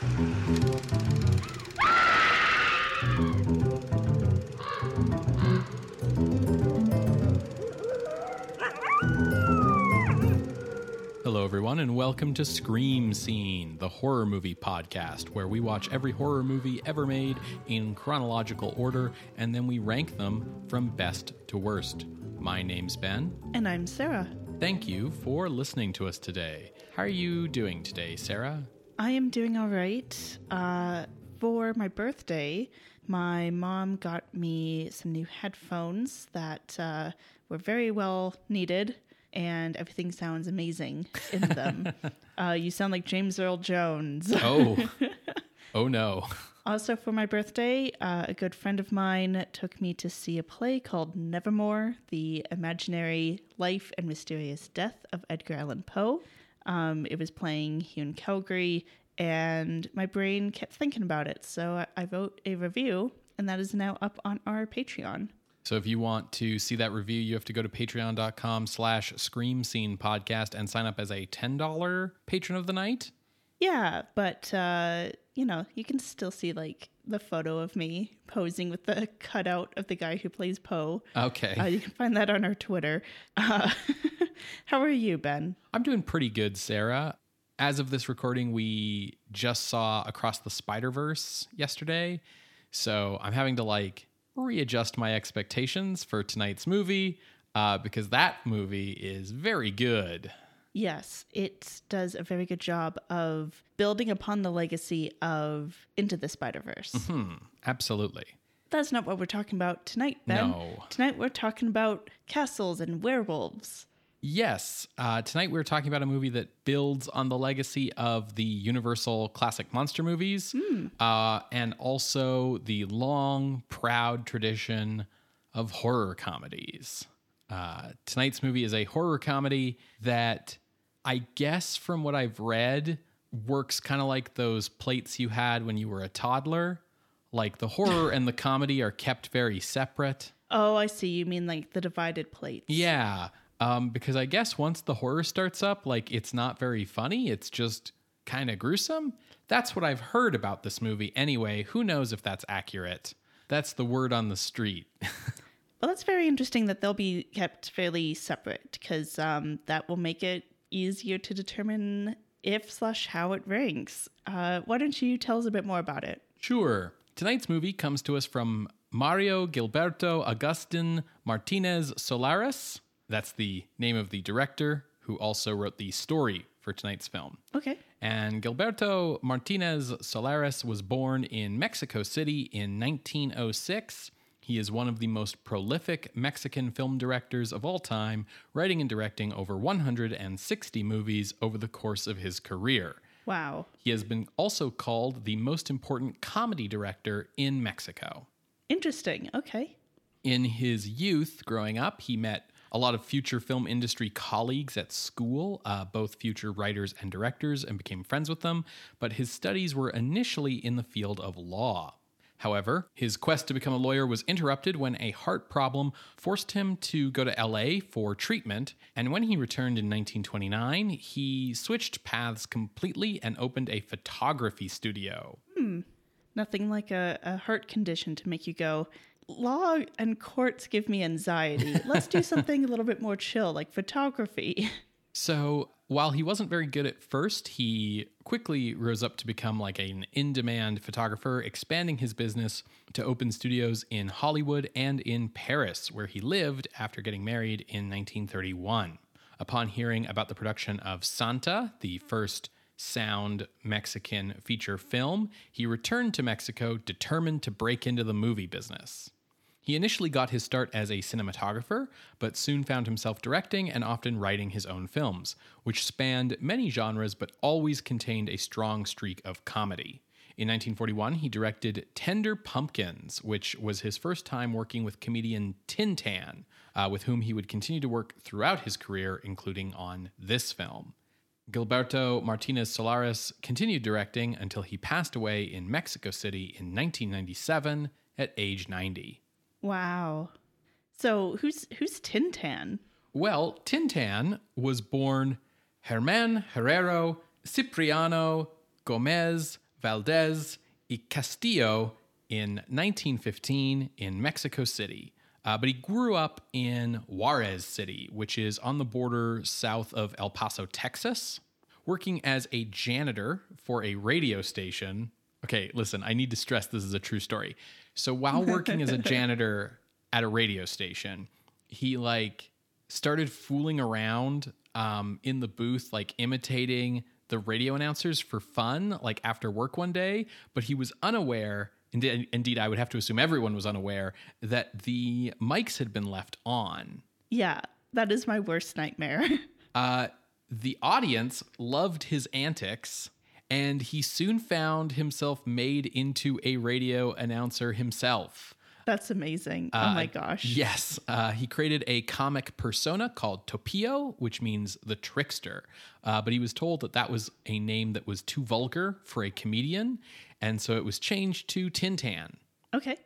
Hello, everyone, and welcome to Scream Scene, the horror movie podcast, where we watch every horror movie ever made in chronological order and then we rank them from best to worst. My name's Ben. And I'm Sarah. Thank you for listening to us today. How are you doing today, Sarah? I am doing all right. Uh, for my birthday, my mom got me some new headphones that uh, were very well needed, and everything sounds amazing in them. uh, you sound like James Earl Jones. Oh, oh no. Also, for my birthday, uh, a good friend of mine took me to see a play called Nevermore The Imaginary Life and Mysterious Death of Edgar Allan Poe. Um, it was playing here in Calgary, and my brain kept thinking about it. So I, I wrote a review, and that is now up on our Patreon. So if you want to see that review, you have to go to patreon.com slash scream scene podcast and sign up as a $10 patron of the night. Yeah, but uh, you know, you can still see like the photo of me posing with the cutout of the guy who plays Poe. Okay. Uh, you can find that on our Twitter. Uh, how are you, Ben? I'm doing pretty good, Sarah. As of this recording, we just saw Across the Spider Verse yesterday. So I'm having to like readjust my expectations for tonight's movie uh, because that movie is very good. Yes, it does a very good job of building upon the legacy of Into the Spider Verse. Hmm, absolutely. That's not what we're talking about tonight, Ben. No. Tonight we're talking about castles and werewolves. Yes, uh, tonight we're talking about a movie that builds on the legacy of the Universal classic monster movies uh, and also the long, proud tradition of horror comedies. Uh, tonight's movie is a horror comedy that I guess, from what I've read, works kind of like those plates you had when you were a toddler. Like the horror and the comedy are kept very separate. Oh, I see. You mean like the divided plates. Yeah, um, because I guess once the horror starts up, like it's not very funny. It's just kind of gruesome. That's what I've heard about this movie. Anyway, who knows if that's accurate? That's the word on the street. Well, that's very interesting that they'll be kept fairly separate because um, that will make it easier to determine if slash how it ranks. Uh, why don't you tell us a bit more about it? Sure. Tonight's movie comes to us from Mario Gilberto Agustin Martinez Solares. That's the name of the director who also wrote the story for tonight's film. Okay. And Gilberto Martinez Solares was born in Mexico City in 1906. He is one of the most prolific Mexican film directors of all time, writing and directing over 160 movies over the course of his career. Wow. He has been also called the most important comedy director in Mexico. Interesting. Okay. In his youth, growing up, he met a lot of future film industry colleagues at school, uh, both future writers and directors, and became friends with them. But his studies were initially in the field of law. However, his quest to become a lawyer was interrupted when a heart problem forced him to go to LA for treatment. And when he returned in 1929, he switched paths completely and opened a photography studio. Hmm. Nothing like a, a heart condition to make you go, law and courts give me anxiety. Let's do something a little bit more chill, like photography. So while he wasn't very good at first, he quickly rose up to become like an in demand photographer, expanding his business to open studios in Hollywood and in Paris, where he lived after getting married in 1931. Upon hearing about the production of Santa, the first sound Mexican feature film, he returned to Mexico determined to break into the movie business. He initially got his start as a cinematographer, but soon found himself directing and often writing his own films, which spanned many genres but always contained a strong streak of comedy. In 1941, he directed Tender Pumpkins, which was his first time working with comedian Tin Tan, uh, with whom he would continue to work throughout his career, including on this film. Gilberto Martinez Solares continued directing until he passed away in Mexico City in 1997 at age 90. Wow. So who's who's Tintan? Well, Tintan was born Herman Herrero Cipriano Gomez Valdez y Castillo in 1915 in Mexico City. Uh, but he grew up in Juarez City, which is on the border south of El Paso, Texas, working as a janitor for a radio station. Okay, listen, I need to stress this is a true story. So while working as a janitor at a radio station, he like started fooling around um, in the booth, like imitating the radio announcers for fun, like after work one day, but he was unaware. Indeed, indeed, I would have to assume everyone was unaware that the mics had been left on. Yeah, that is my worst nightmare. Uh, the audience loved his antics, and he soon found himself made into a radio announcer himself. That's amazing. oh my gosh. Yes, uh, he created a comic persona called Topillo, which means the trickster. Uh, but he was told that that was a name that was too vulgar for a comedian, and so it was changed to Tintan. Okay.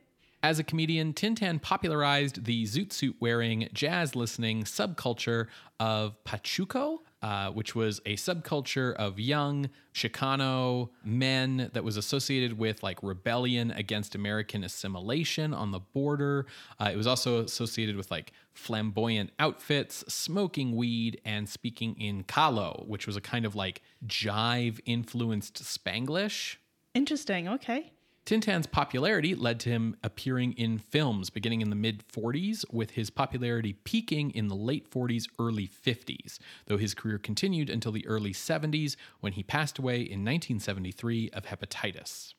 As a comedian, Tintan popularized the zoot suit wearing, jazz listening subculture of Pachuco, uh, which was a subculture of young Chicano men that was associated with like rebellion against American assimilation on the border. Uh, it was also associated with like flamboyant outfits, smoking weed, and speaking in Calo, which was a kind of like jive influenced Spanglish. Interesting. Okay. Tintan's popularity led to him appearing in films beginning in the mid 40s, with his popularity peaking in the late 40s, early 50s, though his career continued until the early 70s when he passed away in 1973 of hepatitis.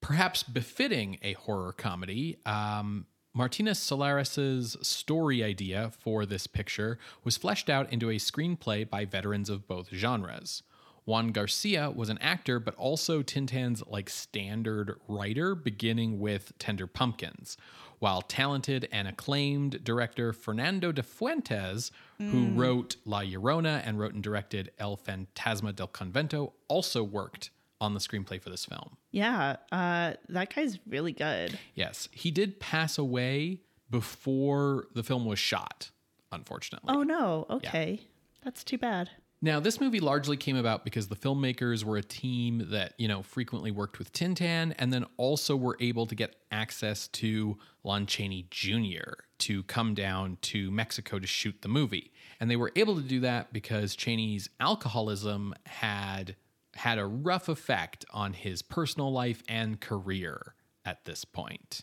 Perhaps befitting a horror comedy, um, Martinez Solares's story idea for this picture was fleshed out into a screenplay by veterans of both genres. Juan Garcia was an actor, but also Tintan's like standard writer, beginning with Tender Pumpkins. While talented and acclaimed director Fernando de Fuentes, who wrote La Llorona and wrote and directed El Fantasma del Convento, also worked on the screenplay for this film. Yeah. Uh, that guy's really good. Yes, he did pass away before the film was shot, unfortunately. Oh no. Okay. That's too bad. Now, this movie largely came about because the filmmakers were a team that, you know, frequently worked with Tintan and then also were able to get access to Lon Chaney Jr. to come down to Mexico to shoot the movie. And they were able to do that because Chaney's alcoholism had had a rough effect on his personal life and career at this point.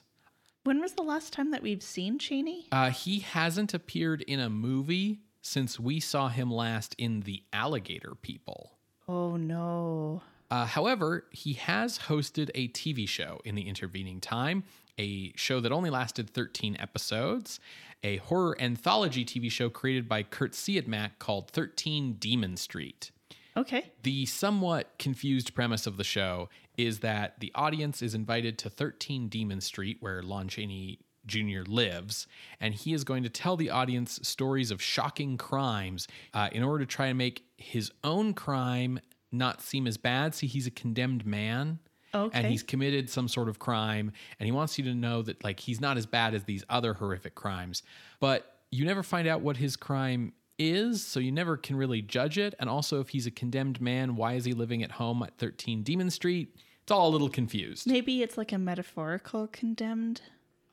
When was the last time that we've seen Chaney? Uh, he hasn't appeared in a movie since we saw him last in The Alligator People. Oh no. Uh, however, he has hosted a TV show in the intervening time, a show that only lasted 13 episodes, a horror anthology TV show created by Curt Siodmak called 13 Demon Street. Okay. The somewhat confused premise of the show is that the audience is invited to 13 Demon Street, where Lon Chaney Jr. lives, and he is going to tell the audience stories of shocking crimes uh, in order to try and make his own crime not seem as bad. See, he's a condemned man. Okay. And he's committed some sort of crime, and he wants you to know that like he's not as bad as these other horrific crimes. But you never find out what his crime is, so you never can really judge it. And also, if he's a condemned man, why is he living at home at 13 Demon Street? It's all a little confused. Maybe it's like a metaphorical condemned.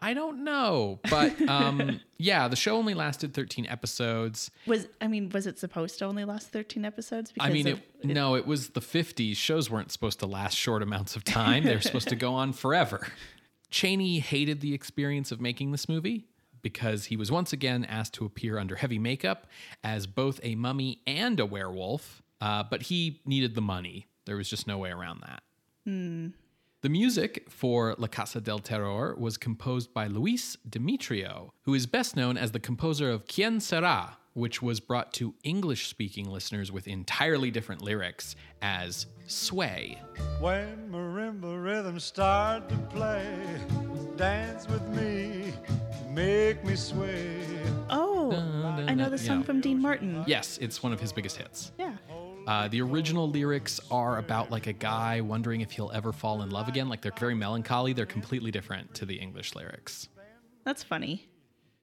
I don't know, but um, yeah, the show only lasted 13 episodes. Was I mean, was it supposed to only last 13 episodes? Because I mean, of- it, no, it was the 50s. Shows weren't supposed to last short amounts of time, they were supposed to go on forever. Chaney hated the experience of making this movie because he was once again asked to appear under heavy makeup as both a mummy and a werewolf, uh, but he needed the money. There was just no way around that. The music for La Casa del Terror was composed by Luis Demetrio, who is best known as the composer of Quien Será, which was brought to English speaking listeners with entirely different lyrics as Sway. When marimba rhythms start to play, dance with me, make me sway. oh, I know the song know. from Dean Martin. Yes, it's one of his biggest hits. Yeah. Uh, the original lyrics are about like a guy wondering if he'll ever fall in love again. Like they're very melancholy. They're completely different to the English lyrics. That's funny.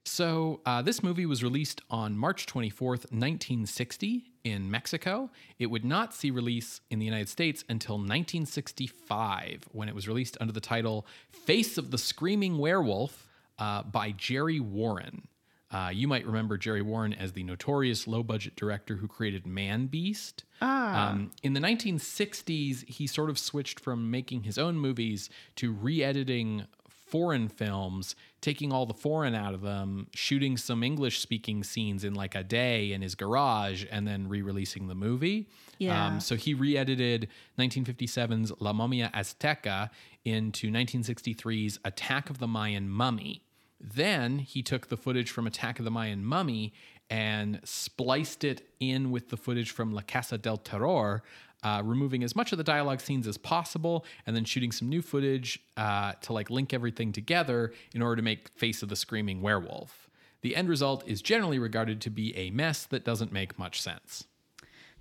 So, uh, this movie was released on March 24th, 1960, in Mexico. It would not see release in the United States until 1965, when it was released under the title Face of the Screaming Werewolf uh, by Jerry Warren. Uh, you might remember Jerry Warren as the notorious low budget director who created Man Beast. Ah. Um, in the 1960s, he sort of switched from making his own movies to re editing foreign films, taking all the foreign out of them, shooting some English speaking scenes in like a day in his garage, and then re releasing the movie. Yeah. Um, so he re edited 1957's La Momia Azteca into 1963's Attack of the Mayan Mummy. Then he took the footage from Attack of the Mayan Mummy and spliced it in with the footage from La Casa del Terror, uh, removing as much of the dialogue scenes as possible, and then shooting some new footage uh, to like link everything together in order to make Face of the Screaming Werewolf. The end result is generally regarded to be a mess that doesn't make much sense.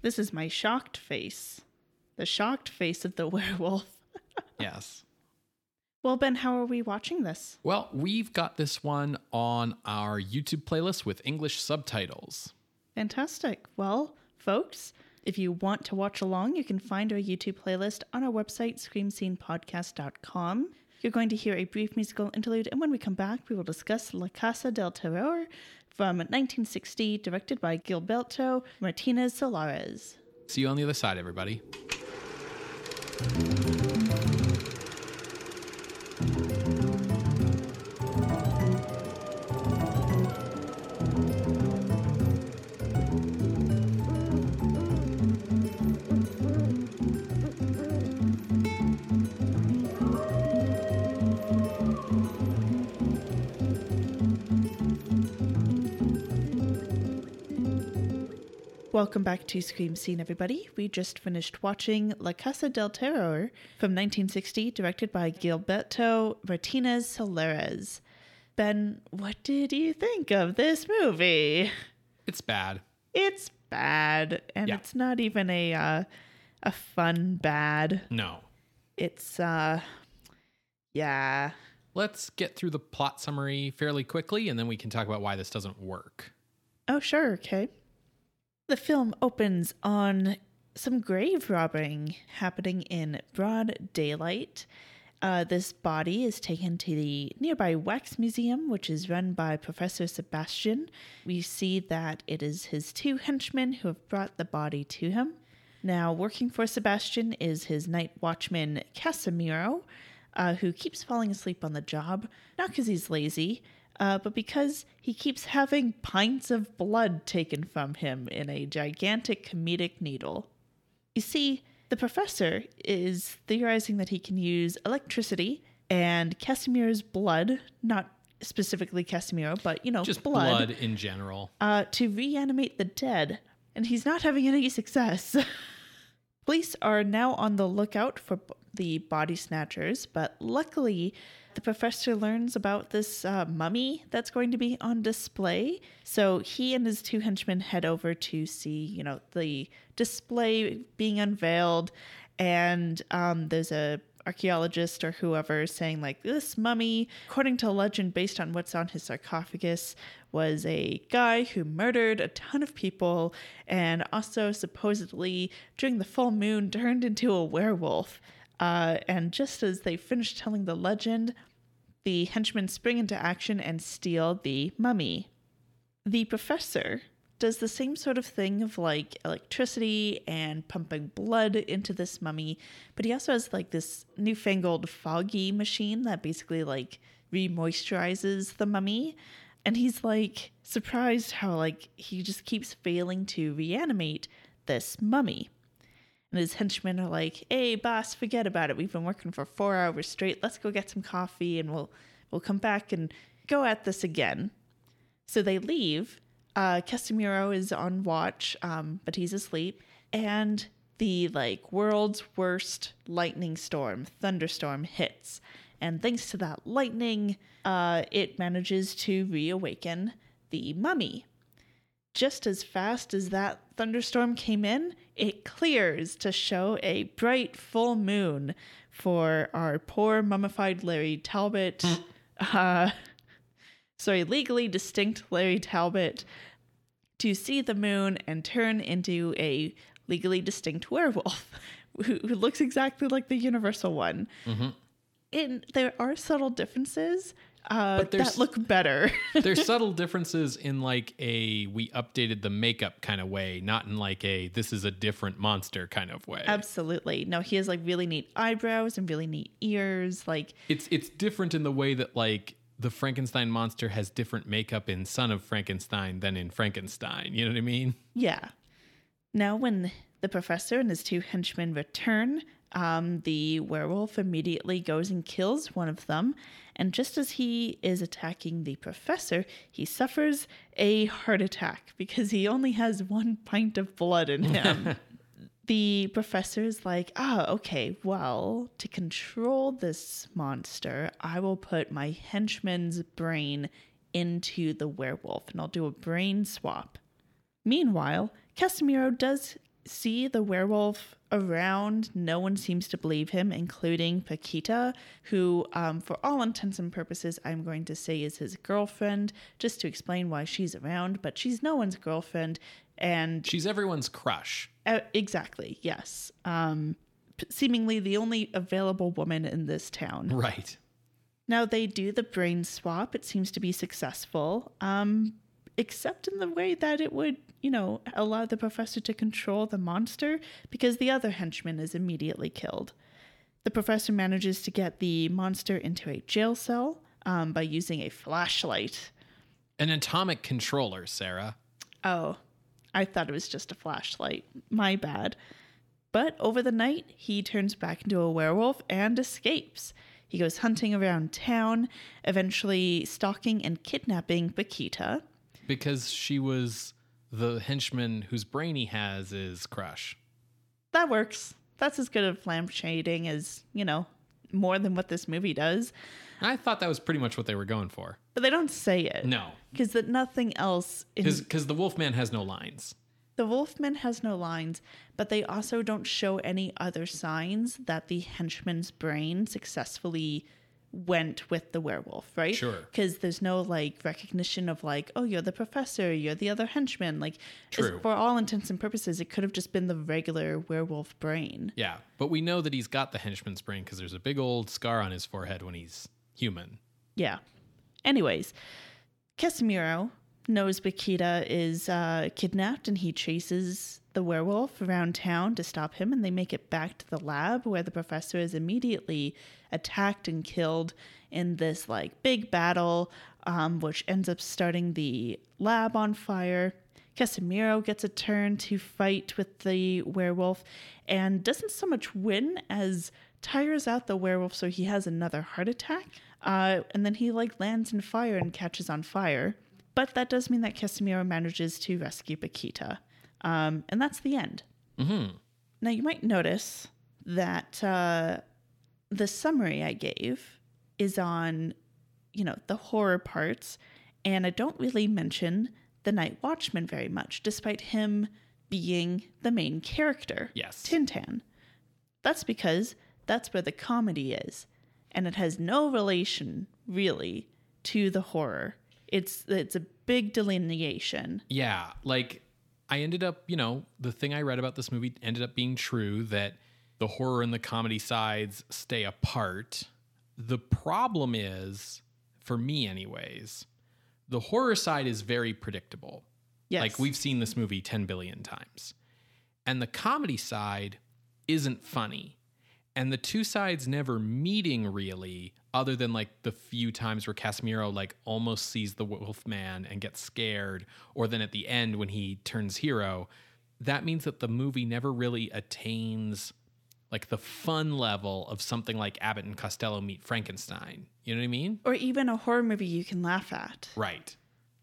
This is my shocked face. The shocked face of the werewolf. Yes. Well, Ben, how are we watching this? Well, we've got this one on our YouTube playlist with English subtitles. Fantastic. Well, folks, if you want to watch along, you can find our YouTube playlist on our website, screamscenepodcast.com. You're going to hear a brief musical interlude, and when we come back, we will discuss La Casa del Terror from 1960, directed by Gilberto Martinez Solares. See you on the other side, everybody. Welcome back to Scream Scene, everybody. We just finished watching La Casa del Terror from 1960, directed by Gilberto Martinez Solares. Ben, what did you think of this movie? It's bad. It's bad, and Yeah. it's not even a uh, a fun bad. No. It's uh, yeah. Let's get through the plot summary fairly quickly, and then we can talk about why this doesn't work. Oh, sure, okay. The film opens on some grave robbing happening in broad daylight. Uh, this body is taken to the nearby Wax Museum, which is run by Professor Sebastian. We see that it is his two henchmen who have brought the body to him. Now, working for Sebastian is his night watchman, Casimiro, uh, who keeps falling asleep on the job, not because he's lazy, uh, but because he keeps having pints of blood taken from him in a gigantic comedic needle. You see, the professor is theorizing that he can use electricity and Casimiro's blood, not specifically Casimiro, but you know, Just blood, blood, in general. uh, to reanimate the dead, and he's not having any success. Police are now on the lookout for b- the body snatchers, but luckily, the professor learns about this uh, mummy that's going to be on display. So he and his two henchmen head over to see, you know, the display being unveiled, and um, there's a archaeologist or whoever saying like this mummy according to legend based on what's on his sarcophagus was a guy who murdered a ton of people and also supposedly during the full moon turned into a werewolf uh, and just as they finish telling the legend the henchmen spring into action and steal the mummy the professor does the same sort of thing of like electricity and pumping blood into this mummy, but he also has like this newfangled foggy machine that basically like re-moisturizes the mummy. And he's like surprised how like he just keeps failing to reanimate this mummy. And his henchmen are like, "Hey, boss, forget about it. We've been working for four hours straight. Let's go get some coffee, and we'll we'll come back and go at this again." So they leave. Uh, Casimiro is on watch, um, but he's asleep. And the like world's worst lightning storm, thunderstorm hits. And thanks to that lightning, uh, it manages to reawaken the mummy. Just as fast as that thunderstorm came in, it clears to show a bright full moon for our poor mummified Larry Talbot. uh, sorry, legally distinct Larry Talbot to see the moon and turn into a legally distinct werewolf who, who looks exactly like the universal one. In there are subtle differences uh, But there's- that look better. There's subtle differences in like a we updated the makeup kind of way, not in like a this is a different monster kind of way. Absolutely. No, he has like really neat eyebrows and really neat ears. Like, It's it's different in the way that like the Frankenstein monster has different makeup in Son of Frankenstein than in Frankenstein. You know what I mean? yeah. Now, when the professor and his two henchmen return, um, the werewolf immediately goes and kills one of them. And just as he is attacking the professor, he suffers a heart attack because he only has one pint of blood in him. the professor is like, ah, okay, well, to control this monster, I will put my henchman's brain into the werewolf and I'll do a brain swap. Meanwhile, Casimiro does see the werewolf around. No one seems to believe him, including Paquita, who, um, for all intents and purposes, I'm going to say is his girlfriend, just to explain why she's around, but she's no one's girlfriend. And She's everyone's crush. uh, exactly, yes. Um, seemingly the only available woman in this town. Right. Now they do the brain swap. It seems to be successful, um, except in the way that it would, you know, allow the professor to control the monster because the other henchman is immediately killed. The professor manages to get the monster into a jail cell um, by using a flashlight. An atomic controller, Sarah. Oh, I thought it was just a flashlight. My bad. But over the night, he turns back into a werewolf and escapes. He goes hunting around town, eventually stalking and kidnapping Paquita. Because she was the henchman whose brain he has is crush. That works. That's as good of lampshading as, you know, more than what this movie does. I thought that was pretty much what they were going for. But they don't say it. No. Because that nothing else Because the Wolfman has no lines. The Wolfman has no lines, but they also don't show any other signs that the henchman's brain successfully went with the werewolf, right? Sure. Because there's no like recognition of like, oh, you're the professor, you're the other henchman. Like, True. for all intents and purposes, it could have just been the regular werewolf brain. Yeah. But we know that he's got the henchman's brain because there's a big old scar on his forehead when he's human. Yeah. Anyways, Casimiro knows Paquita is uh, kidnapped and he chases the werewolf around town to stop him, and they make it back to the lab where the professor is immediately attacked and killed in this like big battle, um, which ends up starting the lab on fire. Casimiro gets a turn to fight with the werewolf and doesn't so much win as tires out the werewolf so he has another heart attack. Uh, and then he like lands in fire and catches on fire. But that does mean that Casimiro manages to rescue Paquita. Um, and that's the end. Mm-hmm. Now you might notice that uh, the summary I gave is on, you know, the horror parts, and I don't really mention the Night Watchman very much, despite him being the main character. Yes. Tintan. That's because that's where the comedy is, and it has no relation really to the horror. It's it's a big delineation. Yeah, like I ended up, you know, the thing I read about this movie ended up being true that the horror and the comedy sides stay apart. The problem is, for me anyways, the horror side is very predictable. Yes. Like we've seen this movie 10 billion times. And the comedy side isn't funny. And the two sides never meeting really, other than like the few times where Casimiro like almost sees the wolf man and gets scared, or then at the end when he turns hero, that means that the movie never really attains like the fun level of something like Abbott and Costello meet Frankenstein. You know what I mean? or even a horror movie you can laugh at. Right.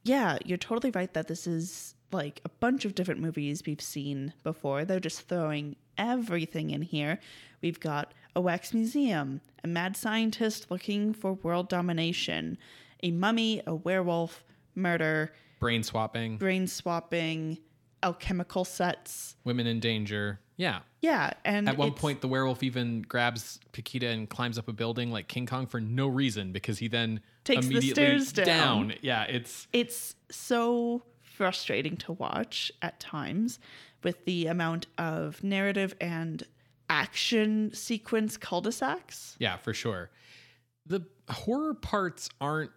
Yeah, you're totally right that this is like a bunch of different movies we've seen before. They're just throwing everything in here. We've got a wax museum, a mad scientist looking for world domination, a mummy, a werewolf, murder, Brain swapping, brain swapping, alchemical sets. women in danger. Yeah. Yeah, and At one point, the werewolf even grabs Paquita and climbs up a building like King Kong for no reason because he then Takes the immediately stairs down. Yeah, it's it's so frustrating to watch at times with the amount of narrative and action sequence cul-de-sacs. yeah for sure. The horror parts aren't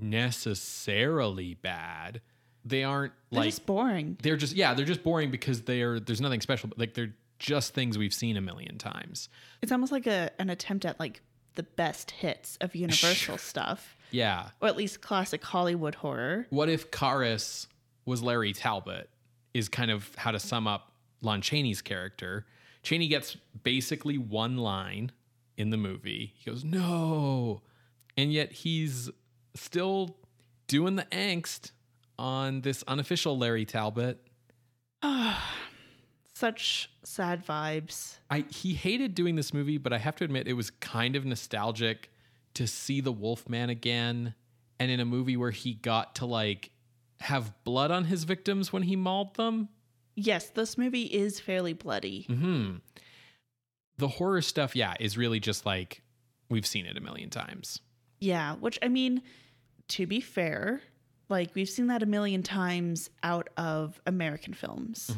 necessarily bad. They aren't They're like just boring. they're just yeah they're just boring because they're there's nothing special. But like they're just things we've seen a million times. It's almost like a an attempt at like the best hits of Universal stuff, Yeah. or at least classic Hollywood horror. What if Kharis was Larry Talbot? Is kind of how to sum up Lon Chaney's character. Chaney gets basically one line in the movie. He goes, "No," and yet he's still doing the angst on this unofficial Larry Talbot. Such sad vibes. I he hated doing this movie, but I have to admit it was kind of nostalgic to see the Wolfman again and in a movie where he got to like have blood on his victims when he mauled them. Yes, this movie is fairly bloody. Hmm. The horror stuff, yeah, is really just like we've seen it a million times. Yeah, which I mean, to be fair, like we've seen that a million times out of American films.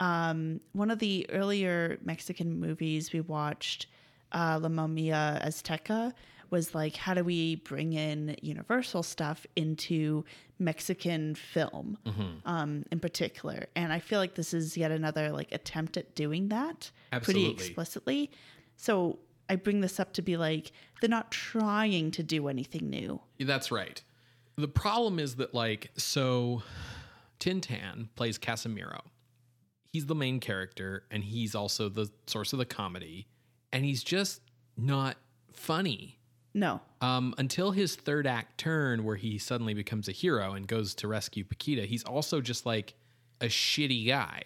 Um, one of the earlier Mexican movies we watched, uh, La Momia Azteca, was like, how do we bring in Universal stuff into Mexican film, um, in particular? And I feel like this is yet another like attempt at doing that pretty explicitly. So I bring this up to be like, they're not trying to do anything new. That's right. The problem is that, like, so Tintan plays Casimiro. He's the main character, and he's also the source of the comedy, and he's just not funny. No. Um, until his third act turn, where he suddenly becomes a hero and goes to rescue Paquita, he's also just like a shitty guy.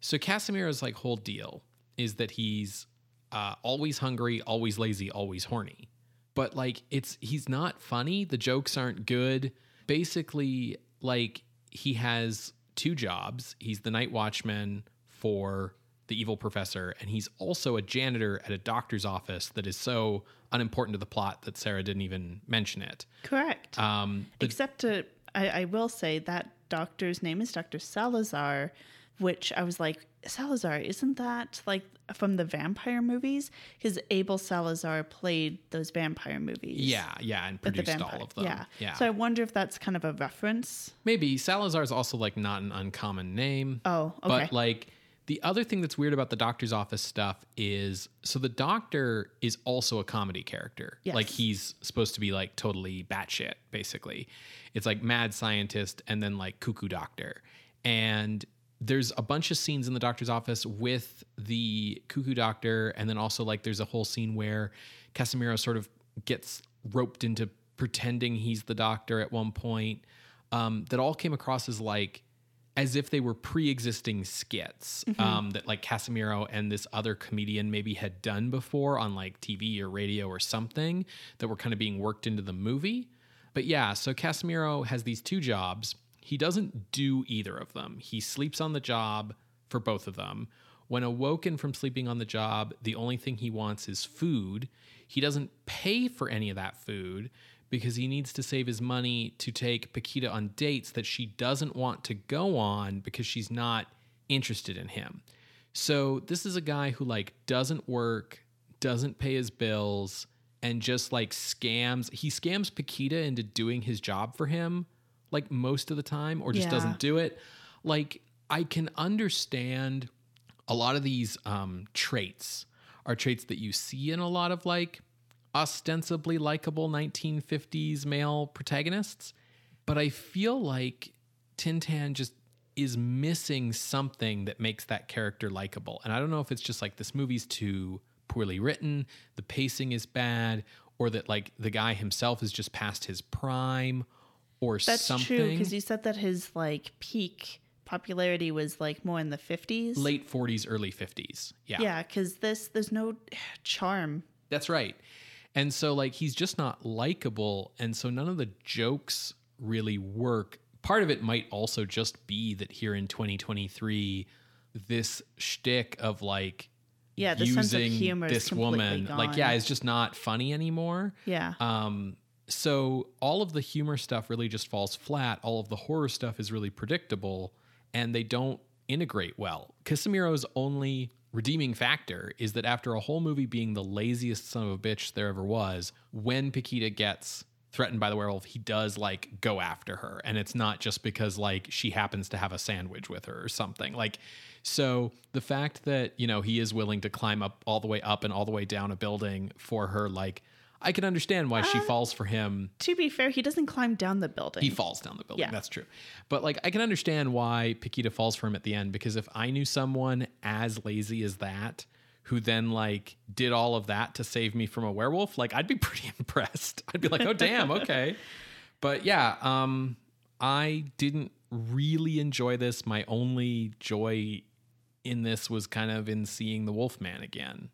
So Casimiro's like whole deal is that he's uh, always hungry, always lazy, always horny. But like it's he's not funny. The jokes aren't good. Basically, like he has two jobs. He's the night watchman for the evil professor, and he's also a janitor at a doctor's office that is so unimportant to the plot that Sarah didn't even mention it. Correct. Um, the- Except to, I, I will say that doctor's name is Dr. Salazar, which I was like, Salazar, isn't that like from the vampire movies? Because Abel Salazar played those vampire movies. yeah, yeah, and produced all of them. Yeah. yeah. So I wonder if that's kind of a reference. Maybe Salazar's also like not an uncommon name. Oh, okay. But like the other thing that's weird about the doctor's office stuff is so the doctor is also a comedy character. Yes. Like he's supposed to be like totally batshit, basically. It's like mad scientist and then like cuckoo doctor. And there's a bunch of scenes in the doctor's office with the cuckoo doctor, and then also like there's a whole scene where Casimiro sort of gets roped into pretending he's the doctor at one point. Um, that all came across as like as if they were pre-existing skits um, that like Casimiro and this other comedian maybe had done before on like TV or radio or something that were kind of being worked into the movie. But yeah, so Casimiro has these two jobs. He doesn't do either of them. He sleeps on the job for both of them. When awoken from sleeping on the job, the only thing he wants is food. He doesn't pay for any of that food because he needs to save his money to take Paquita on dates that she doesn't want to go on because she's not interested in him. So this is a guy who like doesn't work, doesn't pay his bills, and just like scams. He scams Paquita into doing his job for him, like most of the time, or just Yeah. doesn't do it. Like I can understand a lot of these um, traits are traits that you see in a lot of like ostensibly likable 1950s male protagonists. But I feel like Tintan just is missing something that makes that character likable. And I don't know if it's just like this movie's too poorly written, the pacing is bad, or that like the guy himself is just past his prime or That's something. true because you said that his like peak popularity was like more in the 50s. Late 40s, early 50s. Yeah. Yeah, because this there's no charm. That's right. And so like he's just not likable. And so none of the jokes really work. Part of it might also just be that here in 2023 this shtick of like Yeah, the sense of using humor is this completely woman like yeah it's just not funny anymore. Yeah. um so all of the humor stuff really just falls flat. All of the horror stuff is really predictable and they don't integrate well. Casimiro's only redeeming factor is that after a whole movie being the laziest son of a bitch there ever was when Paquita gets threatened by the werewolf he does like go after her. And it's not just because like she happens to have a sandwich with her or something. Like so the fact that you know he is willing to climb up all the way up and all the way down a building for her like i can understand why she falls for him to be fair, he doesn't climb down the building. he falls down the building. Yeah. That's true. But like I can understand why Paquita falls for him at the end because if I knew someone as lazy as that who then like did all of that to save me from a werewolf, like I'd be pretty impressed. I'd be like, "Oh damn, okay." But yeah, um I didn't really enjoy this. My only joy in this was kind of in seeing the Wolfman again.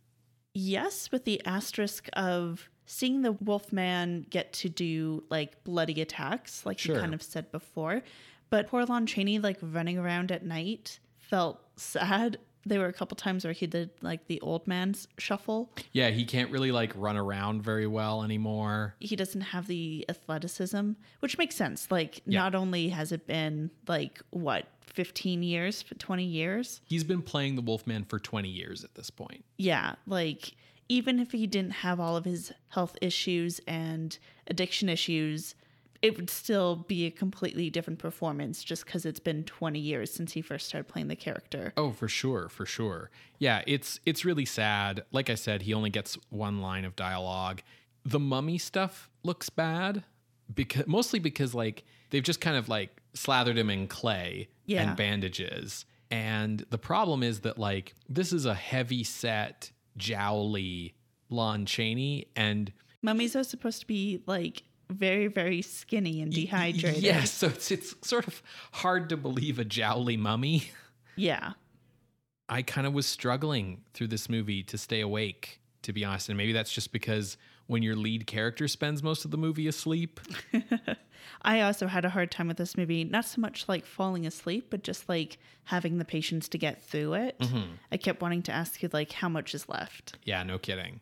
yes, with the asterisk of seeing the Wolfman get to do like bloody attacks, like Sure. you kind of said before. But poor Lon Chaney, like running around at night, felt sad. There were a couple times where he did like the old man's shuffle. Yeah, he can't really like run around very well anymore. He doesn't have the athleticism, which makes sense. Like, Yeah. not only has it been like what, 15 years, 20 years? He's been playing the Wolfman for 20 years at this point. yeah, like even if he didn't have all of his health issues and addiction issues, it would still be a completely different performance just because it's been 20 years since he first started playing the character. Oh, for sure, for sure. Yeah, it's it's really sad. Like I said, he only gets one line of dialogue. The mummy stuff looks bad because mostly because like they've just kind of like slathered him in clay Yeah. and bandages. And the problem is that like this is a heavy set, jowly Lon Chaney and Mummies are supposed to be like very, very skinny and dehydrated. Yes, so it's it's sort of hard to believe a jowly mummy. Yeah. I kind of was struggling through this movie to stay awake, to be honest. And maybe that's just because when your lead character spends most of the movie asleep. I also had a hard time with this movie, not so much like falling asleep, but just like having the patience to get through it. Mm-hmm. I kept wanting to ask you, like, how much is left? Yeah, no kidding.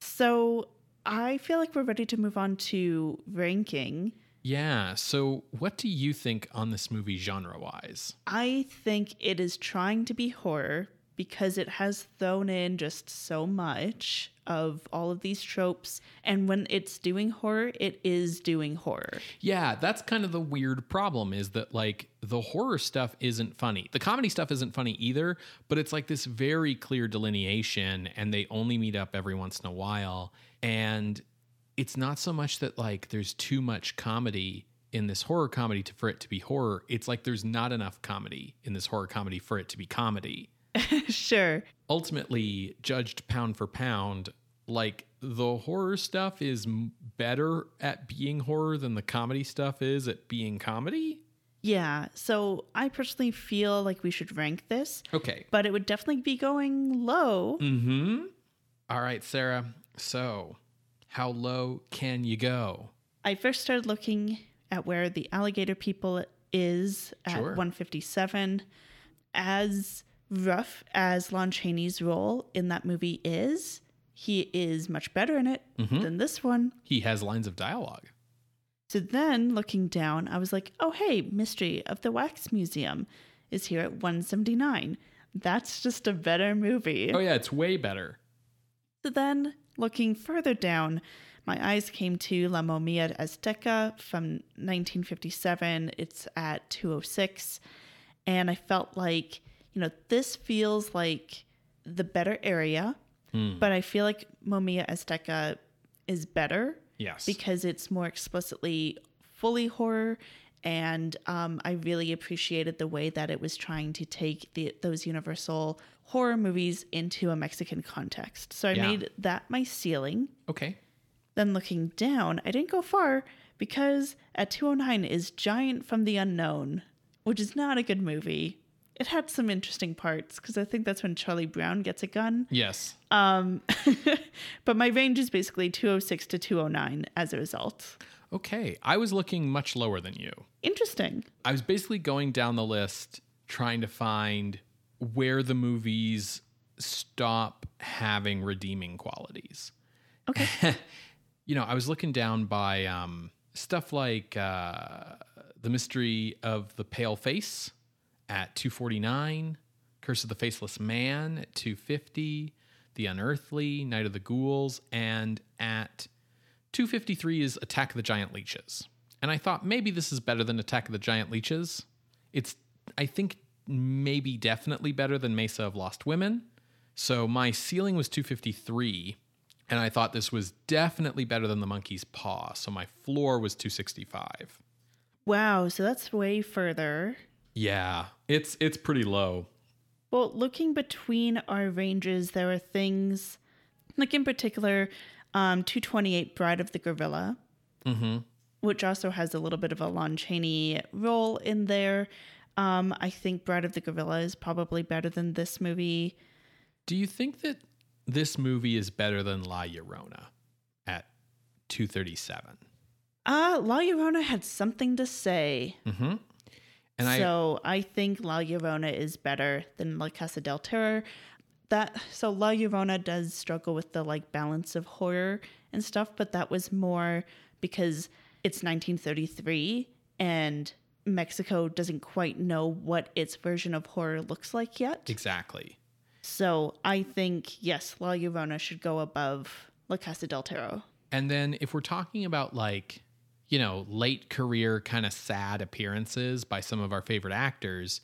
So I feel like we're ready to move on to ranking. Yeah. So, what do you think on this movie genre wise? I think it is trying to be horror because it has thrown in just so much of all of these tropes. And when it's doing horror, it is doing horror. Yeah, that's kind of the weird problem is that like the horror stuff isn't funny. The comedy stuff isn't funny either, but it's like this very clear delineation and they only meet up every once in a while. And it's not so much that like there's too much comedy in this horror comedy to, for it to be horror. It's like there's not enough comedy in this horror comedy for it to be comedy. sure. Ultimately, judged pound for pound, like the horror stuff is better at being horror than the comedy stuff is at being comedy. Yeah. So I personally feel like we should rank this, Okay. but it would definitely be going low. Mm-hmm. All right, Sarah. So, how low can you go? I first started looking at where the alligator people is at Sure. 157. As rough as Lon Chaney's role in that movie is, he is much better in it Mm-hmm. than this one. He has lines of dialogue. So then looking down, I was like, oh, hey, Mystery of the Wax Museum is here at 179. That's just a better movie. Oh yeah, it's way better. So then, looking further down, my eyes came to La Momia Azteca from 1957. It's at 206. And I felt like, you know, this feels like the better area, but I feel like Momia Azteca is better Yes. because it's more explicitly fully horror and um, i really appreciated the way that it was trying to take the, those universal horror movies into a mexican context so i Yeah. made that my ceiling okay. then looking down i didn't go far because at 209 is giant from the unknown which is not a good movie it had some interesting parts because i think that's when charlie brown gets a gun Yes. um, but my range is basically 206 to 209 as a result. Okay. I was looking much lower than you. Interesting. I was basically going down the list trying to find where the movies stop having redeeming qualities. Okay. you know, I was looking down by um, stuff like uh, The Mystery of the Pale Face at 249, Curse of the Faceless Man at 250, The Unearthly, Night of the Ghouls, and at 253 is Attack of the Giant Leeches. And I thought maybe this is better than Attack of the Giant Leeches. It's, I think, maybe definitely better than Mesa of Lost Women. So my ceiling was 253, and I thought this was definitely better than The Monkey's Paw. So my floor was 265. wow, so that's way further. Yeah, it's it's pretty low. Well, looking between our ranges, there are things like in particular, um, 228 Bride of the Gorilla, which also has a little bit of a Lon Chaney role in there. Um, I think Bride of the Gorilla is probably better than this movie. Do you think that this movie is better than La Llorona at 237? Uh, La Llorona had something to say. And I so I think La Llorona is better than La Casa del Terror. That so La Llorona does struggle with the like balance of horror and stuff, but that was more because it's 1933 and Mexico doesn't quite know what its version of horror looks like yet. exactly. So I think yes, La Llorona should go above La Casa del Terror. And then if we're talking about like, you know, late career kind of sad appearances by some of our favorite actors,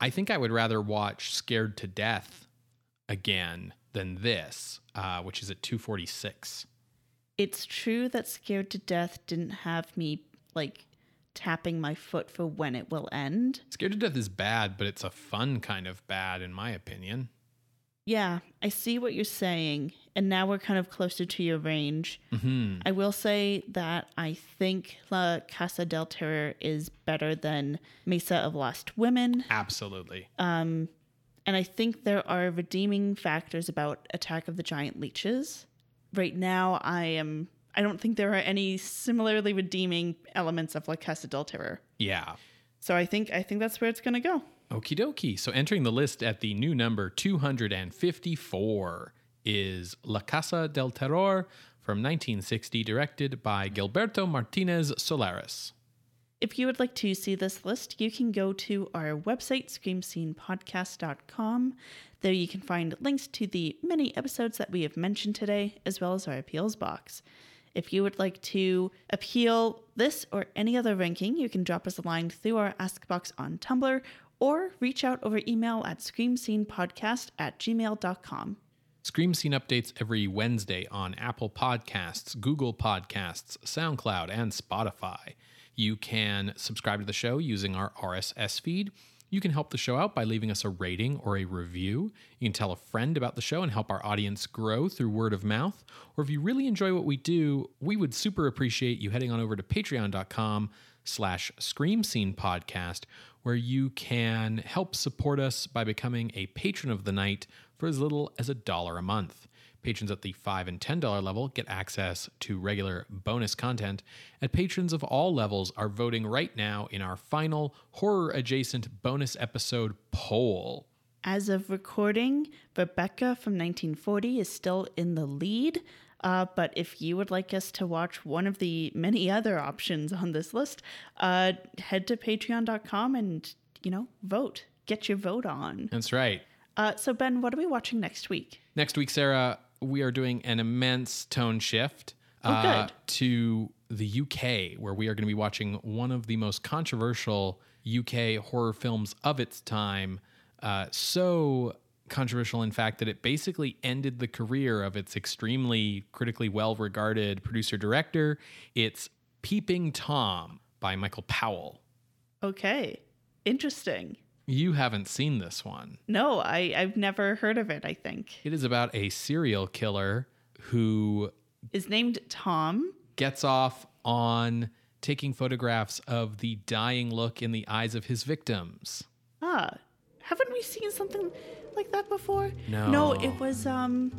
I think I would rather watch Scared to Death again than this, uh, which is at 246. It's true that Scared to Death didn't have me like tapping my foot for when it will end. Scared to Death is bad, but it's a fun kind of bad, in my opinion. Yeah, I see what you're saying. And now we're kind of closer to your range. Mm-hmm. I will say that I think La Casa del Terror is better than Mesa of Lost Women. Absolutely. And I think there are redeeming factors about Attack of the Giant Leeches. Right now, I am. I don't think there are any similarly redeeming elements of La Casa del Terror. yeah. So I think I think that's where it's gonna go. Okie dokie. So entering the list at the new number 254 is La Casa del Terror from 1960, directed by Gilberto Martinez Solares. If you would like to see this list, you can go to our website, screamscenepodcast.com. There you can find links to the many episodes that we have mentioned today, as well as our appeals box. If you would like to appeal this or any other ranking, you can drop us a line through our Ask box on Tumblr or reach out over email at screamscenepodcast at gmail.com. Scream Scene updates every Wednesday on Apple Podcasts, Google Podcasts, SoundCloud, and Spotify. You can subscribe to the show using our RSS feed. You can help the show out by leaving us a rating or a review. You can tell a friend about the show and help our audience grow through word of mouth. Or if you really enjoy what we do, we would super appreciate you heading on over to patreon.com slash scream scene podcast where you can help support us by becoming a patron of the night for as little as a dollar a month. Patrons at the $5 and $10 level get access to regular bonus content, and patrons of all levels are voting right now in our final horror adjacent bonus episode poll. As of recording, Rebecca from 1940 is still in the lead. Uh, but if you would like us to watch one of the many other options on this list, uh, head to patreon.com and, you know, vote. Get your vote on. That's right. Uh, so, Ben, what are we watching next week? Next week, Sarah, we are doing an immense tone shift Oh, uh, to the UK, where we are going to be watching one of the most controversial UK horror films of its time. Uh, so controversial, in fact, that it basically ended the career of its extremely critically well regarded producer director. It's Peeping Tom by Michael Powell. Okay. Interesting. You haven't seen this one. No, I, I've never heard of it, I think. It is about a serial killer who Is named Tom. gets off on taking photographs of the dying look in the eyes of his victims. Ah, haven't we seen something like that before? No. No, it was um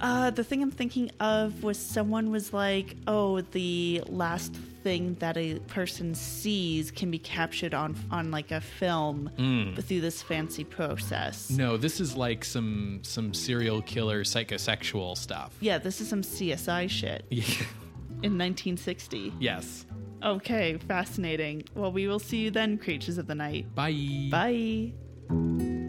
uh the thing I'm thinking of was someone was like, "Oh, the last everything that a person sees can be captured on on like a film but through this fancy process. No, this is like some some serial killer psychosexual stuff. Yeah, this is some CSI shit in 1960. yes. Okay, fascinating. Well, we will see you then, creatures of the night. Bye. Bye.